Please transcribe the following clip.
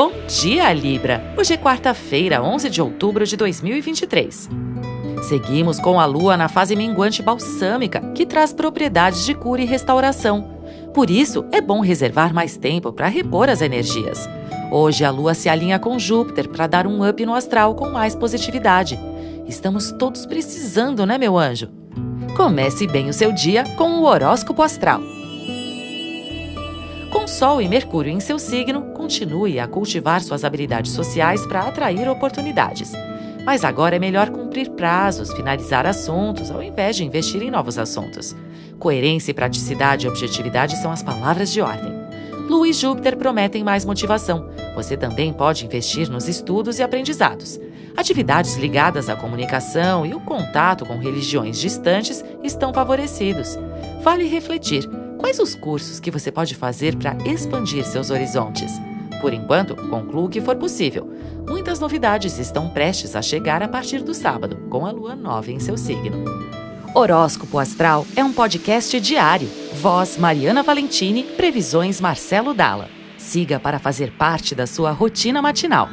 Bom dia, Libra! Hoje é quarta-feira, 11 de outubro de 2023. Seguimos com a Lua na fase minguante balsâmica, que traz propriedades de cura e restauração. Por isso, é bom reservar mais tempo para repor as energias. Hoje a Lua se alinha com Júpiter para dar um up no astral com mais positividade. Estamos todos precisando, né, meu anjo? Comece bem o seu dia com o horóscopo astral. Com Sol e Mercúrio em seu signo, continue a cultivar suas habilidades sociais para atrair oportunidades. Mas agora é melhor cumprir prazos, finalizar assuntos, ao invés de investir em novos assuntos. Coerência, praticidade e objetividade são as palavras de ordem. Lua e Júpiter prometem mais motivação. Você também pode investir nos estudos e aprendizados. Atividades ligadas à comunicação e o contato com religiões distantes estão favorecidos. Vale refletir Quais os cursos que você pode fazer para expandir seus horizontes? Por enquanto, concluo que for possível. Muitas novidades estão prestes a chegar a partir do sábado, com a lua nova em seu signo. Horóscopo Astral é um podcast diário. Voz Mariana Valentini, previsões Marcelo Dalla. Siga para fazer parte da sua rotina matinal.